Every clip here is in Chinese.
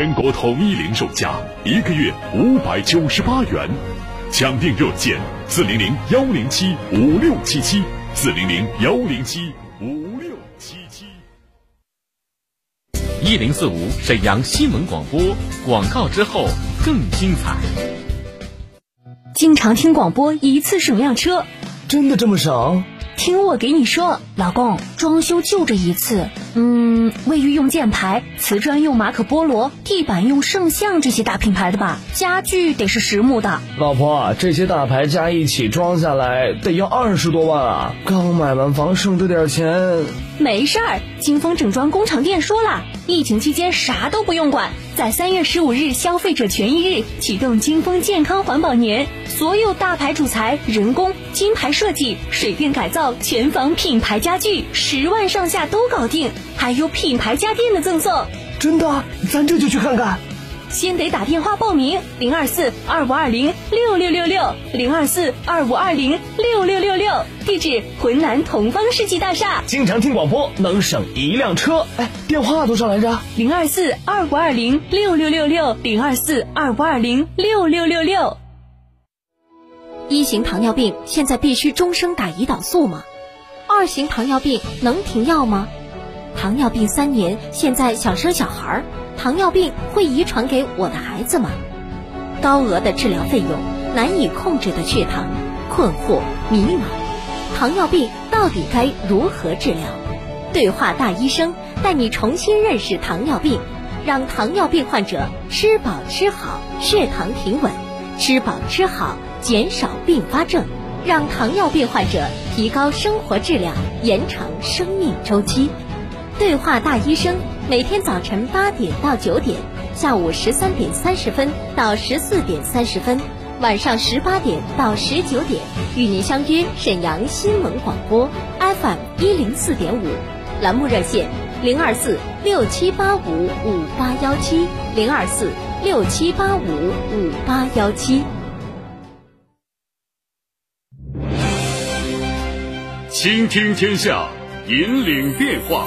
全国统一零售价，一个月五百九十八元。抢订热线：四零零幺零七五六七七，四零零幺零七五六七七。一零四五沈阳新闻广播广告之后更精彩。经常听广播，一次省辆车，真的这么省？听我给你说，老公，装修就这一次。嗯，卫浴用箭牌，瓷砖用马可波罗，地板用圣象这些大品牌的吧。家具得是实木的。老婆，这些大牌加一起装下来得要二十多万啊！刚买完房，剩这点钱。没事儿，金丰整装工厂店说了，疫情期间啥都不用管，在三月十五日消费者权益日启动金丰健康环保年，所有大牌主材、人工、金牌设计、水电改造、全房品牌家具，十万上下都搞定，还有品牌家电的赠送。真的？咱这就去看看。先得打电话报名，零二四二五二零六六六六，零二四二五二零六六六六，地址浑南同方世纪大厦。经常听广播能省一辆车。哎，电话多少来着？零二四二五二零六六六六，零二四二五二零六六六六。一型糖尿病现在必须终生打胰岛素吗？二型糖尿病能停药吗？糖尿病三年，现在想生小孩儿。糖尿病会遗传给我的孩子吗？高额的治疗费用，难以控制的血糖，困惑迷茫，糖尿病到底该如何治疗？对话大医生带你重新认识糖尿病，让糖尿病患者吃饱吃好，血糖平稳；吃饱吃好，减少并发症，让糖尿病患者提高生活质量，延长生命周期。对话大医生，每天早晨八点到九点，下午十三点三十分到十四点三十分，晚上十八点到十九点，与您相约沈阳新闻广播 FM 一零四点五，栏目热线零二四六七八五五八幺七零二四六七八五五八幺七。倾听天下，引领变化。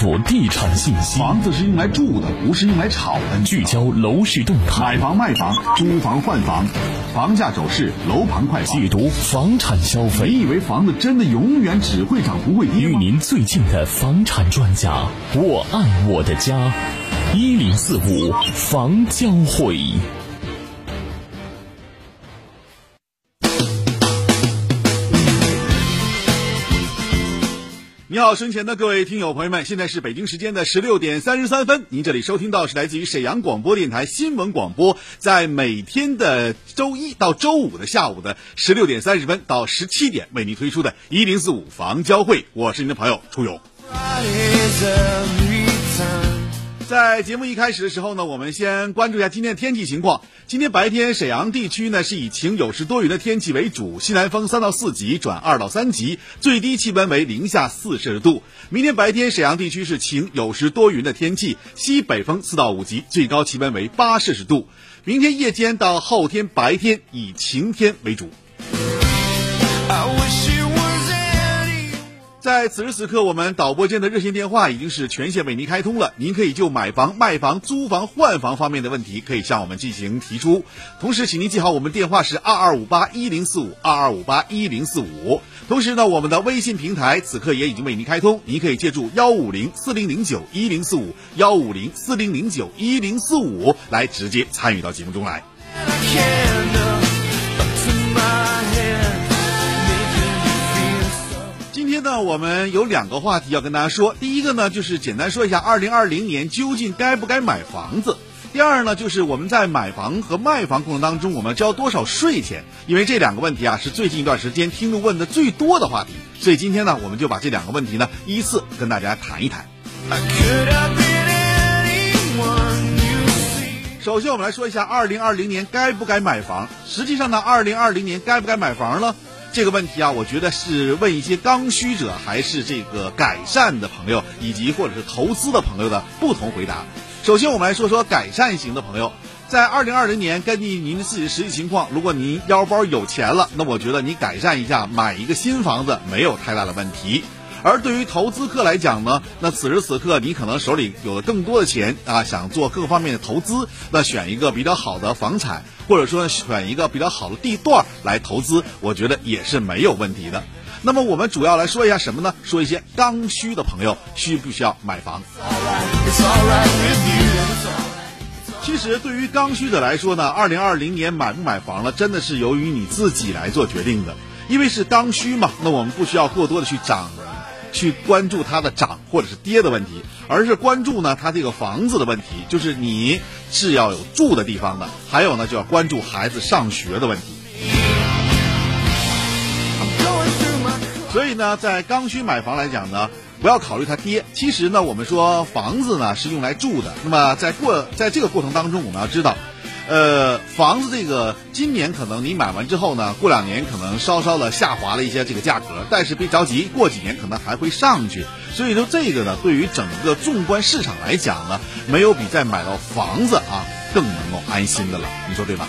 注地产信息，房子是用来住的，不是用来炒的。聚焦楼市动态，买房卖房，租房换房，房价走势，楼盘快解读房产消费。你以为房子真的永远只会涨不会跌与您最近的房产专家，我爱我的家，一零四五房交会。你好，身前的各位听友朋友们，现在是北京时间的十六点三十三分。您这里收听到是来自于沈阳广播电台新闻广播，在每天的周一到周五的下午的十六点三十分到十七点为您推出的“一零四五房交会”，我是您的朋友初勇。在节目一开始的时候呢，我们先关注一下今天的天气情况。今天白天沈阳地区呢是以晴有时多云的天气为主，西南风三到四级转二到三级，最低气温为零下四摄氏度。明天白天沈阳地区是晴有时多云的天气，西北风四到五级，最高气温为八摄氏度。明天夜间到后天白天以晴天为主。在此时此刻，我们导播间的热线电话已经是全线为您开通了。您可以就买房、卖房、租房、换房方面的问题，可以向我们进行提出。同时，请您记好，我们电话是二二五八一零四五二二五八一零四五。同时呢，我们的微信平台此刻也已经为您开通，您可以借助幺五零四零零九一零四五幺五零四零零九一零四五来直接参与到节目中来。天呢，我们有两个话题要跟大家说。第一个呢，就是简单说一下二零二零年究竟该不该买房子；第二呢，就是我们在买房和卖房过程当中，我们交多少税钱。因为这两个问题啊，是最近一段时间听众问的最多的话题，所以今天呢，我们就把这两个问题呢依次跟大家谈一谈。首先，我们来说一下二零二零年该不该买房。实际上呢，二零二零年该不该买房呢？这个问题啊，我觉得是问一些刚需者，还是这个改善的朋友，以及或者是投资的朋友的不同回答。首先，我们来说说改善型的朋友，在二零二零年，根据您自己的实际情况，如果您腰包有钱了，那我觉得你改善一下，买一个新房子没有太大的问题。而对于投资客来讲呢，那此时此刻你可能手里有了更多的钱啊，想做各方面的投资，那选一个比较好的房产，或者说选一个比较好的地段来投资，我觉得也是没有问题的。那么我们主要来说一下什么呢？说一些刚需的朋友需不需要买房？其实对于刚需者来说呢，二零二零年买不买房呢，真的是由于你自己来做决定的，因为是刚需嘛，那我们不需要过多的去涨。去关注它的涨或者是跌的问题，而是关注呢它这个房子的问题，就是你是要有住的地方的，还有呢就要关注孩子上学的问题。所以呢，在刚需买房来讲呢，不要考虑它跌。其实呢，我们说房子呢是用来住的，那么在过在这个过程当中，我们要知道。呃，房子这个今年可能你买完之后呢，过两年可能稍稍的下滑了一些这个价格，但是别着急，过几年可能还会上去。所以说这个呢，对于整个纵观市场来讲呢，没有比再买到房子啊更能够安心的了，你说对吧？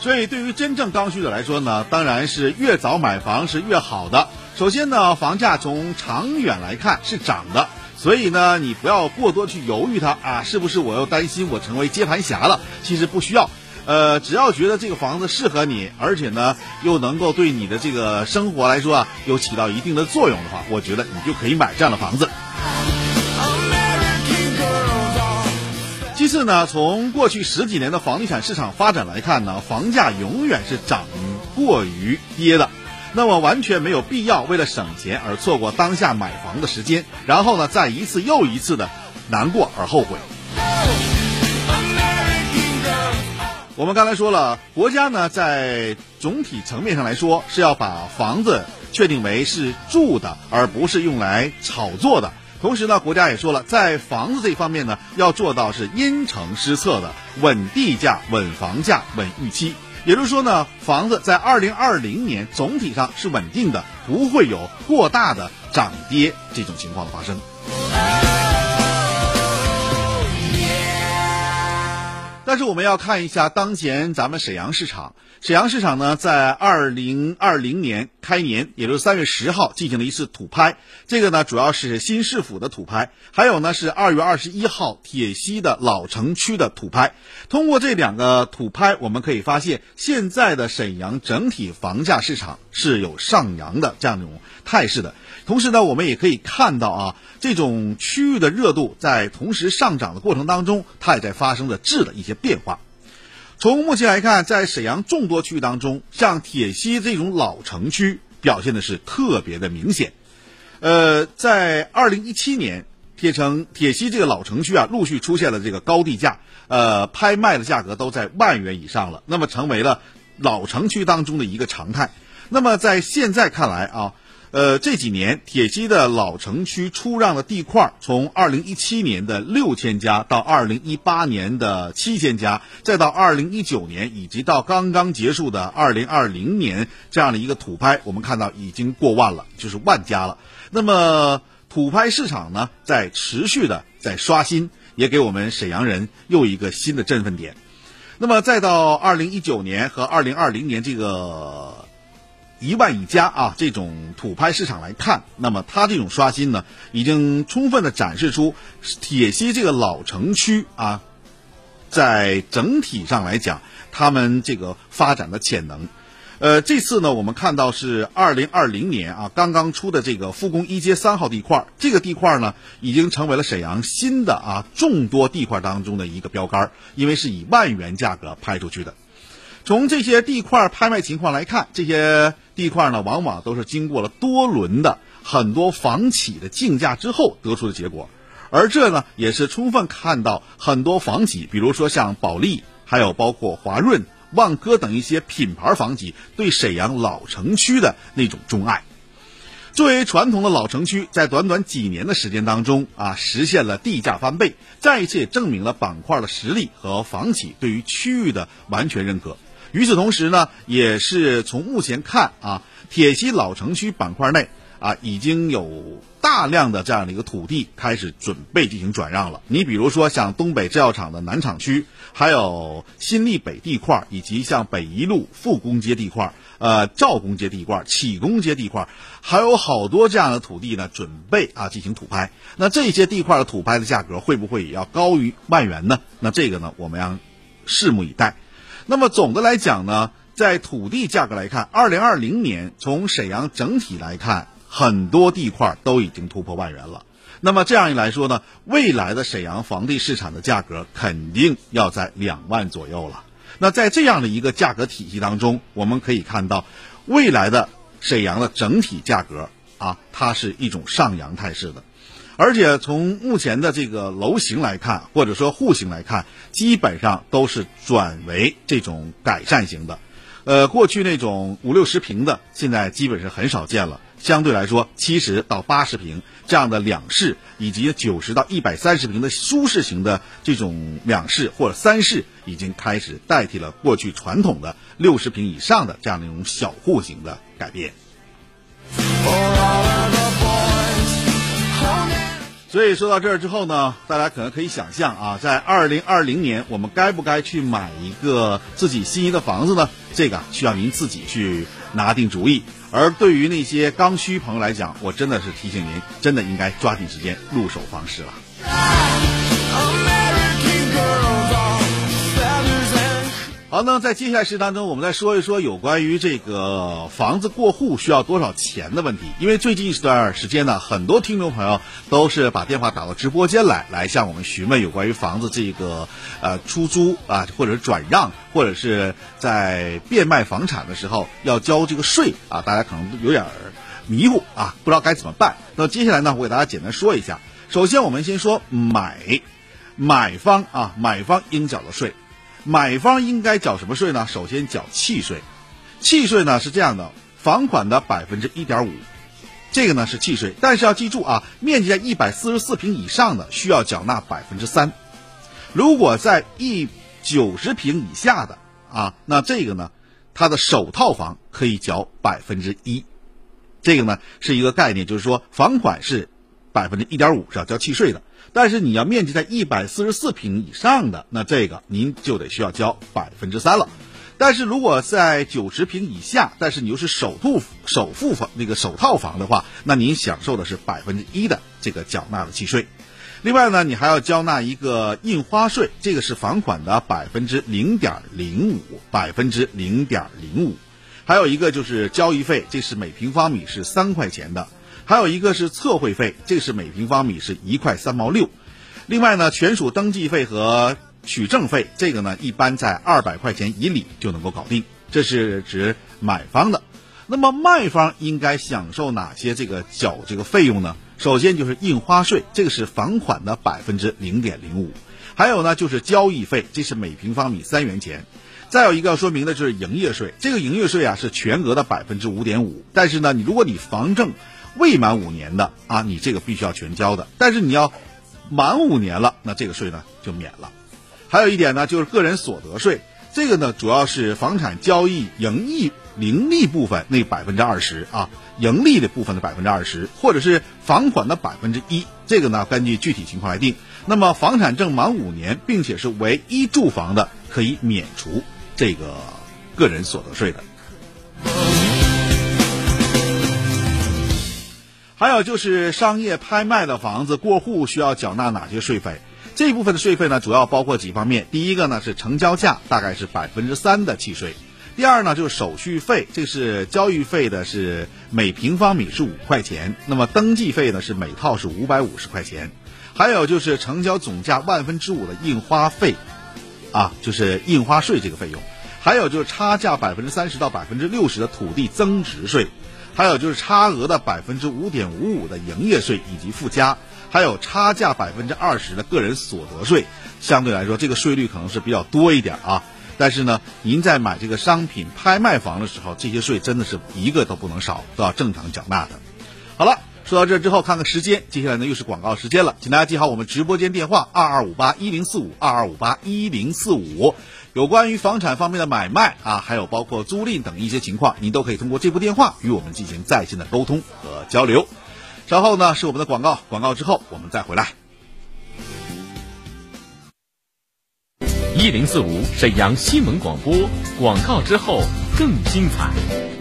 所以对于真正刚需者来说呢，当然是越早买房是越好的。首先呢，房价从长远来看是涨的。所以呢，你不要过多去犹豫它啊，是不是我又担心我成为接盘侠了？其实不需要，呃，只要觉得这个房子适合你，而且呢又能够对你的这个生活来说啊，又起到一定的作用的话，我觉得你就可以买这样的房子。其次呢，从过去十几年的房地产市场发展来看呢，房价永远是涨过于跌的。那么完全没有必要为了省钱而错过当下买房的时间，然后呢，再一次又一次的难过而后悔。我们刚才说了，国家呢在总体层面上来说是要把房子确定为是住的，而不是用来炒作的。同时呢，国家也说了，在房子这方面呢，要做到是因城施策的，稳地价、稳房价、稳预期。也就是说呢，房子在二零二零年总体上是稳定的，不会有过大的涨跌这种情况的发生。但是我们要看一下当前咱们沈阳市场。沈阳市场呢，在二零二零年开年，也就是三月十号进行了一次土拍。这个呢，主要是新市府的土拍，还有呢是二月二十一号铁西的老城区的土拍。通过这两个土拍，我们可以发现，现在的沈阳整体房价市场是有上扬的这样一种态势的。同时呢，我们也可以看到啊，这种区域的热度在同时上涨的过程当中，它也在发生着质的一些变化。从目前来看，在沈阳众多区域当中，像铁西这种老城区表现的是特别的明显。呃，在二零一七年，铁城铁西这个老城区啊，陆续出现了这个高地价，呃，拍卖的价格都在万元以上了，那么成为了老城区当中的一个常态。那么在现在看来啊。呃，这几年铁西的老城区出让的地块，从二零一七年的六千家到二零一八年的七千家，再到二零一九年，以及到刚刚结束的二零二零年这样的一个土拍，我们看到已经过万了，就是万家了。那么土拍市场呢，在持续的在刷新，也给我们沈阳人又一个新的振奋点。那么再到二零一九年和二零二零年这个。一万一家啊，这种土拍市场来看，那么它这种刷新呢，已经充分的展示出铁西这个老城区啊，在整体上来讲，他们这个发展的潜能。呃，这次呢，我们看到是二零二零年啊，刚刚出的这个复工一街三号地块，这个地块呢，已经成为了沈阳新的啊众多地块当中的一个标杆，因为是以万元价格拍出去的。从这些地块拍卖情况来看，这些地块呢，往往都是经过了多轮的很多房企的竞价之后得出的结果，而这呢，也是充分看到很多房企，比如说像保利，还有包括华润、万科等一些品牌房企对沈阳老城区的那种钟爱。作为传统的老城区，在短短几年的时间当中啊，实现了地价翻倍，再一次也证明了板块的实力和房企对于区域的完全认可。与此同时呢，也是从目前看啊，铁西老城区板块内啊，已经有大量的这样的一个土地开始准备进行转让了。你比如说像东北制药厂的南厂区，还有新立北地块，以及像北一路复工街地块。呃，赵公街地块、启工街地块，还有好多这样的土地呢，准备啊进行土拍。那这些地块的土拍的价格会不会也要高于万元呢？那这个呢，我们要拭目以待。那么总的来讲呢，在土地价格来看，二零二零年从沈阳整体来看，很多地块都已经突破万元了。那么这样一来说呢，未来的沈阳房地市场的价格肯定要在两万左右了。那在这样的一个价格体系当中，我们可以看到，未来的沈阳的整体价格啊，它是一种上扬态势的，而且从目前的这个楼型来看，或者说户型来看，基本上都是转为这种改善型的，呃，过去那种五六十平的，现在基本是很少见了。相对来说，七十到八十平这样的两室，以及九十到一百三十平的舒适型的这种两室或者三室，已经开始代替了过去传统的六十平以上的这样的一种小户型的改变。所以说到这儿之后呢，大家可能可以想象啊，在二零二零年，我们该不该去买一个自己心仪的房子呢？这个需要您自己去拿定主意。而对于那些刚需朋友来讲，我真的是提醒您，真的应该抓紧时间入手房市了。好，那在接下来时当中，我们再说一说有关于这个房子过户需要多少钱的问题。因为最近一段时间呢，很多听众朋友都是把电话打到直播间来，来向我们询问有关于房子这个呃出租啊，或者转让，或者是在变卖房产的时候要交这个税啊，大家可能有点迷糊啊，不知道该怎么办。那接下来呢，我给大家简单说一下。首先，我们先说买，买方啊，买方应缴的税。买方应该缴什么税呢？首先缴契税，契税呢是这样的，房款的百分之一点五，这个呢是契税。但是要记住啊，面积在一百四十四平以上的需要缴纳百分之三，如果在一九十平以下的啊，那这个呢，它的首套房可以缴百分之一，这个呢是一个概念，就是说房款是百分之一点五是要交契税的。但是你要面积在一百四十四平以上的，那这个您就得需要交百分之三了。但是如果在九十平以下，但是你又是首付首付房那个首套房的话，那您享受的是百分之一的这个缴纳的契税。另外呢，你还要交纳一个印花税，这个是房款的百分之零点零五，百分之零点零五。还有一个就是交易费，这是每平方米是三块钱的。还有一个是测绘费，这是每平方米是一块三毛六。另外呢，权属登记费和取证费，这个呢一般在二百块钱以里就能够搞定。这是指买方的。那么卖方应该享受哪些这个缴这个费用呢？首先就是印花税，这个是房款的百分之零点零五。还有呢就是交易费，这是每平方米三元钱。再有一个要说明的就是营业税，这个营业税啊是全额的百分之五点五。但是呢，你如果你房证未满五年的啊，你这个必须要全交的。但是你要满五年了，那这个税呢就免了。还有一点呢，就是个人所得税，这个呢主要是房产交易盈利盈利部分那百分之二十啊，盈利的部分的百分之二十，或者是房款的百分之一，这个呢根据具体情况来定。那么房产证满五年，并且是唯一住房的，可以免除这个个人所得税的。还有就是商业拍卖的房子过户需要缴纳哪些税费？这一部分的税费呢，主要包括几方面。第一个呢是成交价，大概是百分之三的契税。第二呢就是手续费，这是交易费的是每平方米是五块钱。那么登记费呢是每套是五百五十块钱。还有就是成交总价万分之五的印花费，啊，就是印花税这个费用。还有就是差价百分之三十到百分之六十的土地增值税。还有就是差额的百分之五点五五的营业税以及附加，还有差价百分之二十的个人所得税，相对来说这个税率可能是比较多一点啊。但是呢，您在买这个商品拍卖房的时候，这些税真的是一个都不能少，都要正常缴纳的。好了说到这之后，看看时间，接下来呢又是广告时间了，请大家记好我们直播间电话二二五八一零四五二二五八一零四五。有关于房产方面的买卖啊，还有包括租赁等一些情况，您都可以通过这部电话与我们进行在线的沟通和交流。稍后呢是我们的广告，广告之后我们再回来。一零四五沈阳新闻广播，广告之后更精彩。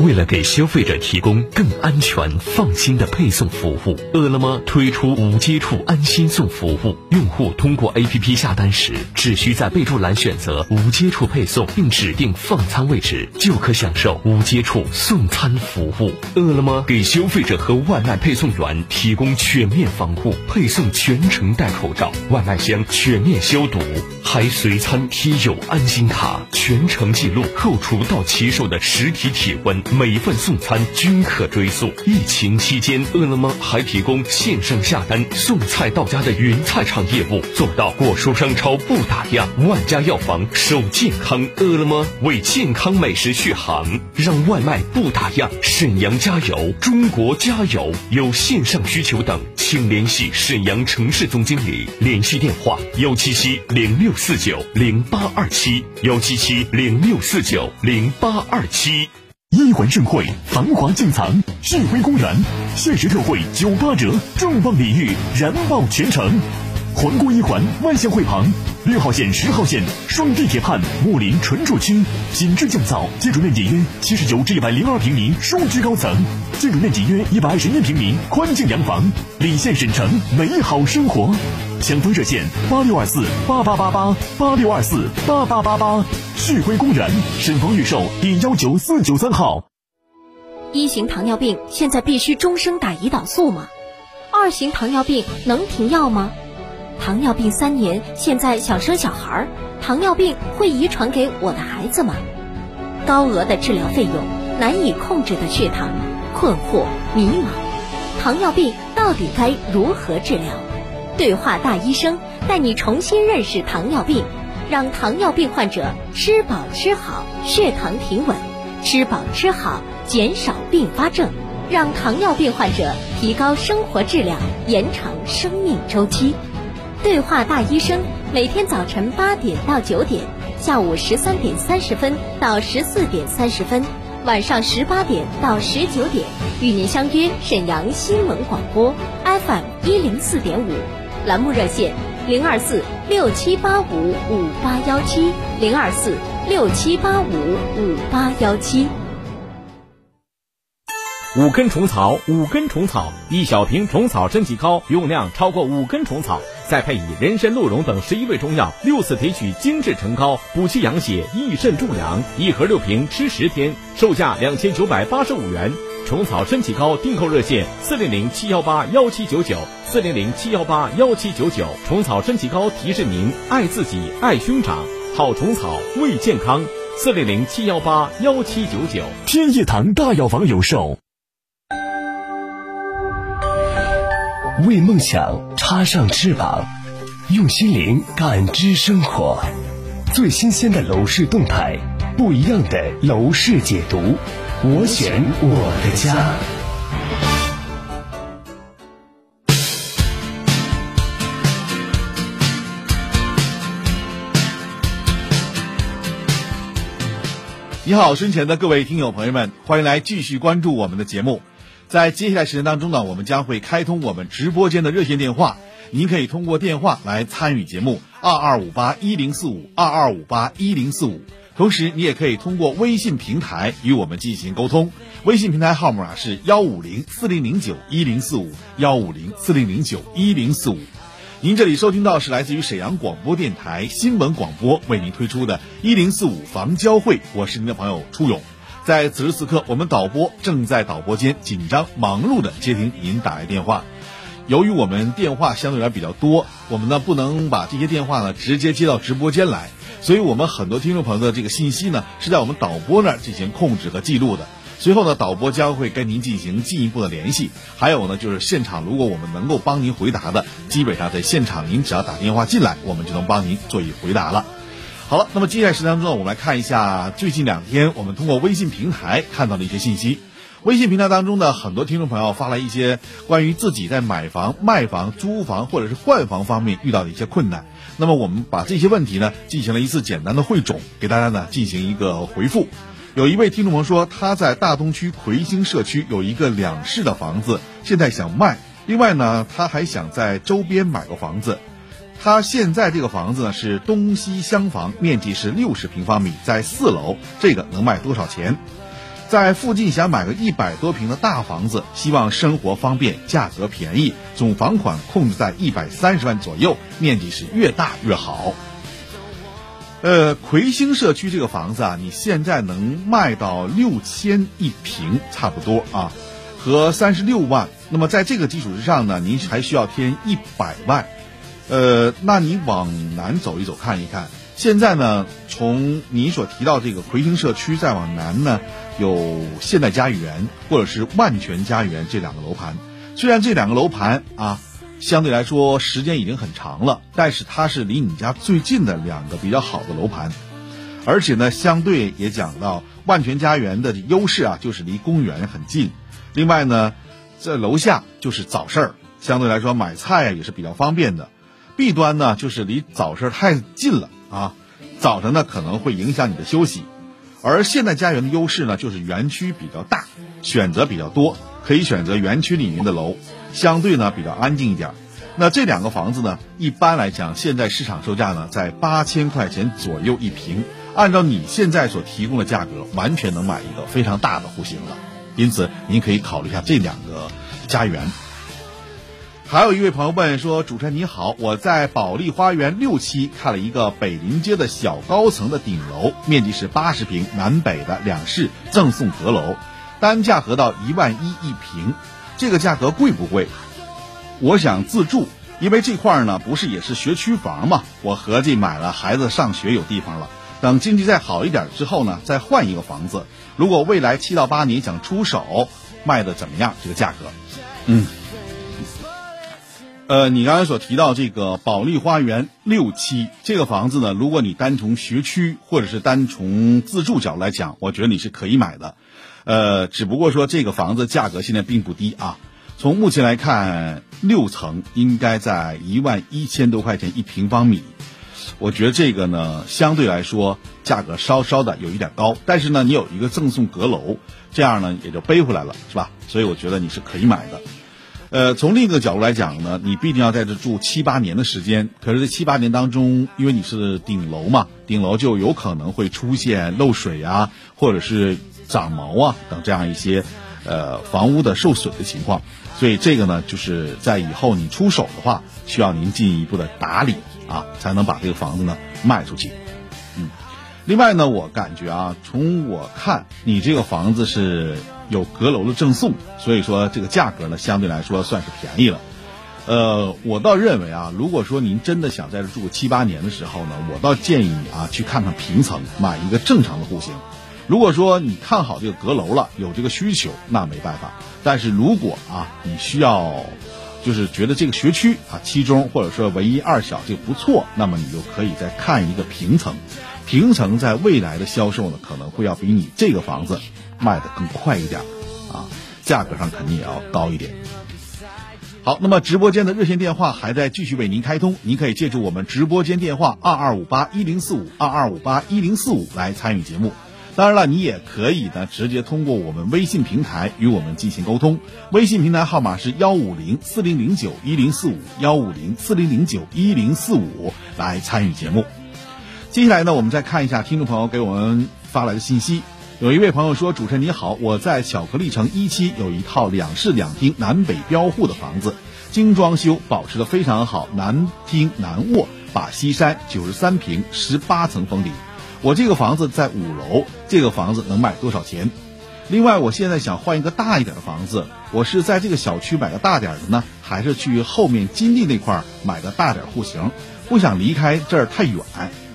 为了给消费者提供更安全、放心的配送服务，饿了么推出无接触安心送服务。用户通过 APP 下单时，只需在备注栏选择无接触配送，并指定放餐位置，就可享受无接触送餐服务。饿了么给消费者和外卖配送员提供全面防护，配送全程戴口罩，外卖箱全面消毒，还随餐贴有安心卡，全程记录后厨到骑手的实体体温。每一份送餐均可追溯。疫情期间，饿了么还提供线上下单送菜到家的云菜场业务，做到果蔬商超不打烊，万家药房守健康。饿了么为健康美食续航，让外卖不打烊。沈阳加油，中国加油！有线上需求等，请联系沈阳城市总经理，联系电话：幺七七零六四九零八二七，幺七七零六四九零八二七。一环盛会，繁华尽藏，旭辉公园，限时特惠九八折，重磅礼遇，燃爆全城。环顾一环万象汇旁，六号线、十号线双地铁畔，木林纯住区，品质降噪，建筑面积约七十九至一百零二平米，数居高层，建筑面积约一百二十一平米，宽净洋房，礼县沈城，美好生活。抢房热线八六二四八八八八八六二四八八八八，旭辉公园沈房预售第幺九四九三号。一型糖尿病现在必须终生打胰岛素吗？二型糖尿病能停药吗？糖尿病三年，现在想生小孩儿，糖尿病会遗传给我的孩子吗？高额的治疗费用，难以控制的血糖，困惑迷茫，糖尿病到底该如何治疗？对话大医生带你重新认识糖尿病，让糖尿病患者吃饱吃好，血糖平稳；吃饱吃好，减少并发症，让糖尿病患者提高生活质量，延长生命周期。对话大医生每天早晨八点到九点，下午十三点三十分到十四点三十分，晚上十八点到十九点，与您相约沈阳新闻广播 FM 一零四点五。栏目热线：零二四六七八五五八幺七，零二四六七八五五八幺七。五根虫草，五根虫草，一小瓶虫草身体膏，用量超过五根虫草，再配以人参、鹿茸等十一味中药，六次提取精制成膏，补气养血，益肾助阳。一盒六瓶，吃十天，售价两千九百八十五元。虫草身体膏订购热线：四零零七幺八幺七九九，四零零七幺八幺七九九。虫草身体膏提示您：爱自己，爱兄长，好虫草为健康。四零零七幺八幺七九九。天业堂大药房有售。为梦想插上翅膀，用心灵感知生活，最新鲜的楼市动态，不一样的楼市解读，我选我的家。你好，身前的各位听友朋友们，欢迎来继续关注我们的节目。在接下来时间当中呢，我们将会开通我们直播间的热线电话，您可以通过电话来参与节目二二五八一零四五二二五八一零四五。同时，你也可以通过微信平台与我们进行沟通，微信平台号码啊是幺五零四零零九一零四五幺五零四零零九一零四五。您这里收听到是来自于沈阳广播电台新闻广播为您推出的“一零四五房交会”，我是您的朋友初勇。在此时此刻，我们导播正在导播间紧张忙碌的接听您打来电话。由于我们电话相对来比较多，我们呢不能把这些电话呢直接接到直播间来，所以我们很多听众朋友的这个信息呢是在我们导播那儿进行控制和记录的。随后呢，导播将会跟您进行进一步的联系。还有呢，就是现场如果我们能够帮您回答的，基本上在现场您只要打电话进来，我们就能帮您做一回答了。好了，那么接下来时间当中，我们来看一下最近两天我们通过微信平台看到的一些信息。微信平台当中呢，很多听众朋友发来一些关于自己在买房、卖房、租房或者是换房方面遇到的一些困难。那么我们把这些问题呢进行了一次简单的汇总，给大家呢进行一个回复。有一位听众朋友说，他在大东区魁星社区有一个两室的房子，现在想卖。另外呢，他还想在周边买个房子。他现在这个房子呢是东西厢房，面积是六十平方米，在四楼，这个能卖多少钱？在附近想买个一百多平的大房子，希望生活方便，价格便宜，总房款控制在一百三十万左右，面积是越大越好。呃，魁星社区这个房子啊，你现在能卖到六千一平，差不多啊，和三十六万。那么在这个基础之上呢，您还需要添一百万。呃，那你往南走一走，看一看。现在呢，从你所提到这个魁星社区再往南呢，有现代家园或者是万全家园这两个楼盘。虽然这两个楼盘啊，相对来说时间已经很长了，但是它是离你家最近的两个比较好的楼盘，而且呢，相对也讲到万全家园的优势啊，就是离公园很近。另外呢，在楼下就是早市儿，相对来说买菜也是比较方便的。弊端呢，就是离早市太近了。啊，早晨呢可能会影响你的休息，而现代家园的优势呢就是园区比较大，选择比较多，可以选择园区里面的楼，相对呢比较安静一点。那这两个房子呢，一般来讲现在市场售价呢在八千块钱左右一平，按照你现在所提供的价格，完全能买一个非常大的户型了。因此，您可以考虑一下这两个家园。还有一位朋友问说：“主持人你好，我在保利花园六期看了一个北临街的小高层的顶楼，面积是八十平，南北的两室，赠送阁楼，单价合到一万一一平，这个价格贵不贵？我想自住，因为这块儿呢不是也是学区房嘛，我合计买了孩子上学有地方了，等经济再好一点之后呢，再换一个房子。如果未来七到八年想出手，卖的怎么样？这个价格，嗯。”呃，你刚才所提到这个保利花园六期这个房子呢，如果你单从学区或者是单从自住角来讲，我觉得你是可以买的。呃，只不过说这个房子价格现在并不低啊。从目前来看，六层应该在一万一千多块钱一平方米。我觉得这个呢，相对来说价格稍稍的有一点高，但是呢，你有一个赠送阁楼，这样呢也就背回来了，是吧？所以我觉得你是可以买的。呃，从另一个角度来讲呢，你必定要在这住七八年的时间。可是这七八年当中，因为你是顶楼嘛，顶楼就有可能会出现漏水啊，或者是长毛啊等这样一些，呃，房屋的受损的情况。所以这个呢，就是在以后你出手的话，需要您进一步的打理啊，才能把这个房子呢卖出去。嗯，另外呢，我感觉啊，从我看你这个房子是。有阁楼的赠送，所以说这个价格呢相对来说算是便宜了。呃，我倒认为啊，如果说您真的想在这住个七八年的时候呢，我倒建议你啊去看看平层，买一个正常的户型。如果说你看好这个阁楼了，有这个需求，那没办法。但是如果啊你需要，就是觉得这个学区啊七中或者说唯一二小这个不错，那么你就可以再看一个平层。平层在未来的销售呢，可能会要比你这个房子。卖的更快一点，啊，价格上肯定也要高一点。好，那么直播间的热线电话还在继续为您开通，您可以借助我们直播间电话二二五八一零四五二二五八一零四五来参与节目。当然了，你也可以呢直接通过我们微信平台与我们进行沟通，微信平台号码是幺五零四零零九一零四五幺五零四零零九一零四五来参与节目。接下来呢，我们再看一下听众朋友给我们发来的信息。有一位朋友说：“主持人你好，我在巧克力城一期有一套两室两厅南北标户的房子，精装修，保持的非常好，南厅南卧，把西山，九十三平，十八层封顶。我这个房子在五楼，这个房子能卖多少钱？另外，我现在想换一个大一点的房子，我是在这个小区买个大点的呢，还是去后面金地那块买个大点户型？不想离开这儿太远，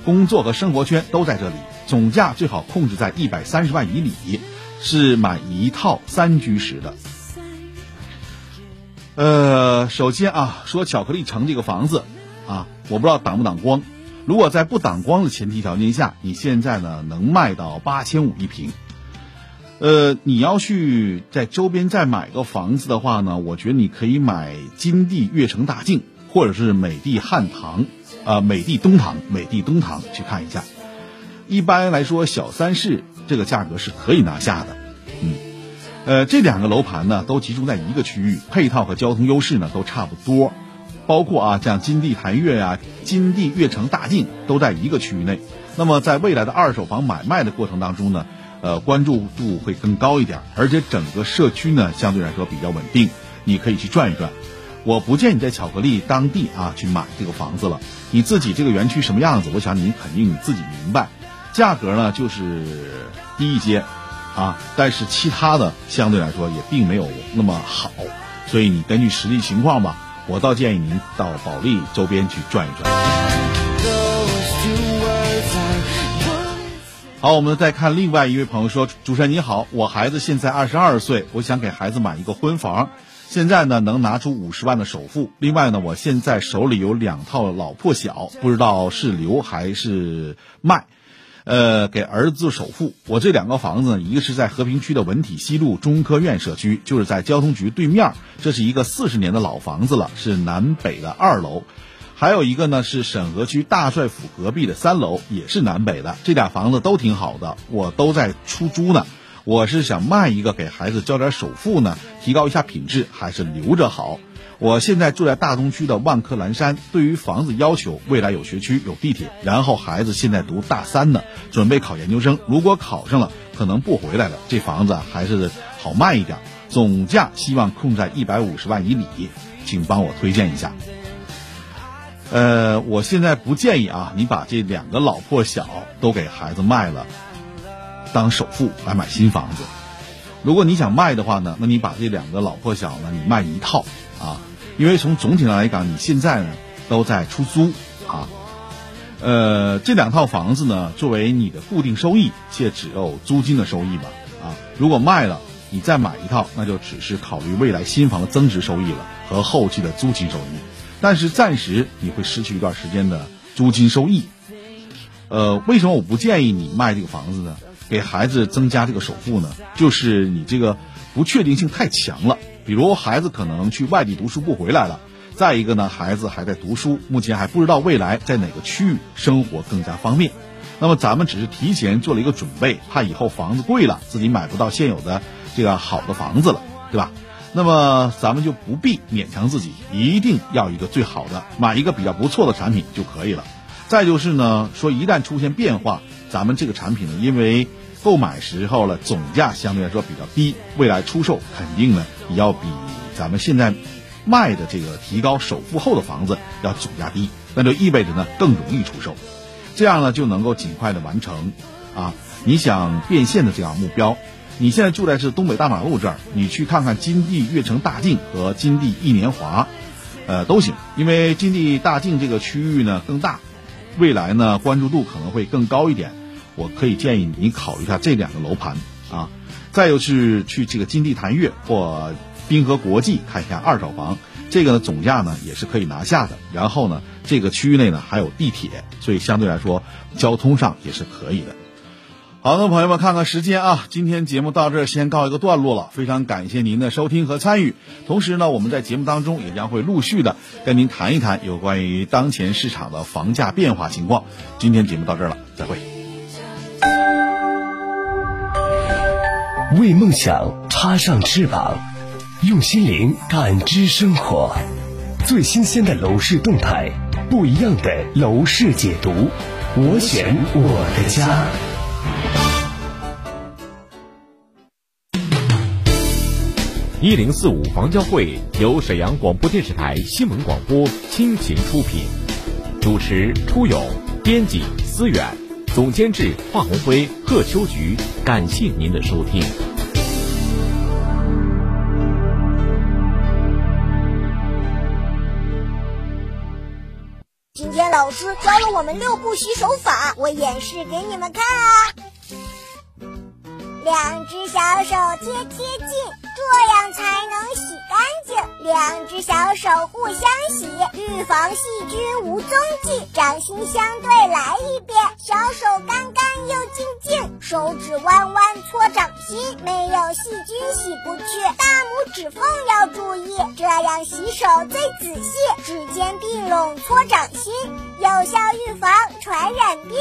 工作和生活圈都在这里。”总价最好控制在一百三十万以里，是买一套三居室的。呃，首先啊，说巧克力城这个房子啊，我不知道挡不挡光。如果在不挡光的前提条件下，你现在呢能卖到八千五一平。呃，你要去在周边再买个房子的话呢，我觉得你可以买金地悦城大境，或者是美的汉唐，啊，美的东堂，美的东堂去看一下。一般来说，小三室这个价格是可以拿下的。嗯，呃，这两个楼盘呢都集中在一个区域，配套和交通优势呢都差不多，包括啊像金地潭悦呀、金地悦城大境都在一个区域内。那么在未来的二手房买卖的过程当中呢，呃，关注度会更高一点，而且整个社区呢相对来说比较稳定，你可以去转一转。我不建议你在巧克力当地啊去买这个房子了，你自己这个园区什么样子，我想你肯定你自己明白。价格呢就是低一些，啊，但是其他的相对来说也并没有那么好，所以你根据实际情况吧，我倒建议您到保利周边去转一转。好，我们再看另外一位朋友说：“主持人你好，我孩子现在二十二岁，我想给孩子买一个婚房，现在呢能拿出五十万的首付。另外呢，我现在手里有两套老破小，不知道是留还是卖。呃，给儿子首付。我这两个房子，一个是在和平区的文体西路中科院社区，就是在交通局对面，这是一个四十年的老房子了，是南北的二楼。”还有一个呢是沈河区大帅府隔壁的三楼，也是南北的，这俩房子都挺好的，我都在出租呢。我是想卖一个给孩子交点首付呢，提高一下品质，还是留着好？我现在住在大东区的万科蓝山，对于房子要求，未来有学区有地铁，然后孩子现在读大三呢，准备考研究生，如果考上了，可能不回来了。这房子还是好卖一点，总价希望控在一百五十万以里，请帮我推荐一下。呃，我现在不建议啊，你把这两个老破小都给孩子卖了，当首付来买新房子。如果你想卖的话呢，那你把这两个老破小呢，你卖一套啊，因为从总体上来讲，你现在呢都在出租啊。呃，这两套房子呢，作为你的固定收益，且只有租金的收益吧啊。如果卖了，你再买一套，那就只是考虑未来新房的增值收益了和后期的租金收益。但是暂时你会失去一段时间的租金收益，呃，为什么我不建议你卖这个房子呢？给孩子增加这个首付呢？就是你这个不确定性太强了。比如孩子可能去外地读书不回来了，再一个呢，孩子还在读书，目前还不知道未来在哪个区域生活更加方便。那么咱们只是提前做了一个准备，怕以后房子贵了，自己买不到现有的这个好的房子了，对吧？那么咱们就不必勉强自己，一定要一个最好的，买一个比较不错的产品就可以了。再就是呢，说一旦出现变化，咱们这个产品呢，因为购买时候呢总价相对来说比较低，未来出售肯定呢也要比咱们现在卖的这个提高首付后的房子要总价低，那就意味着呢更容易出售，这样呢就能够尽快的完成啊你想变现的这样目标。你现在住在是东北大马路这儿，你去看看金地悦城大境和金地一年华，呃，都行。因为金地大境这个区域呢更大，未来呢关注度可能会更高一点。我可以建议你考虑一下这两个楼盘啊。再就是去这个金地潭悦或滨河国际看一下二手房，这个呢总价呢也是可以拿下的。然后呢，这个区域内呢还有地铁，所以相对来说交通上也是可以的。好的，朋友们，看看时间啊，今天节目到这儿先告一个段落了。非常感谢您的收听和参与。同时呢，我们在节目当中也将会陆续的跟您谈一谈有关于当前市场的房价变化情况。今天节目到这儿了，再会。为梦想插上翅膀，用心灵感知生活。最新鲜的楼市动态，不一样的楼市解读。我选我的家。一零四五房交会由沈阳广播电视台新闻广播倾情出品，主持出勇，编辑思远，总监制华红辉、贺秋菊。感谢您的收听。今天老师教了我们六步洗手法，我演示给你们看啊！两只小手贴贴近，这样才能洗干净。两只小手互相洗，预防细菌无踪迹。掌心相对来一遍，小手干干又净净。手指弯弯搓掌心，没有细菌洗不去。大拇指缝要注意，这样洗手最仔细。指尖并拢搓掌心，有效预防传染病。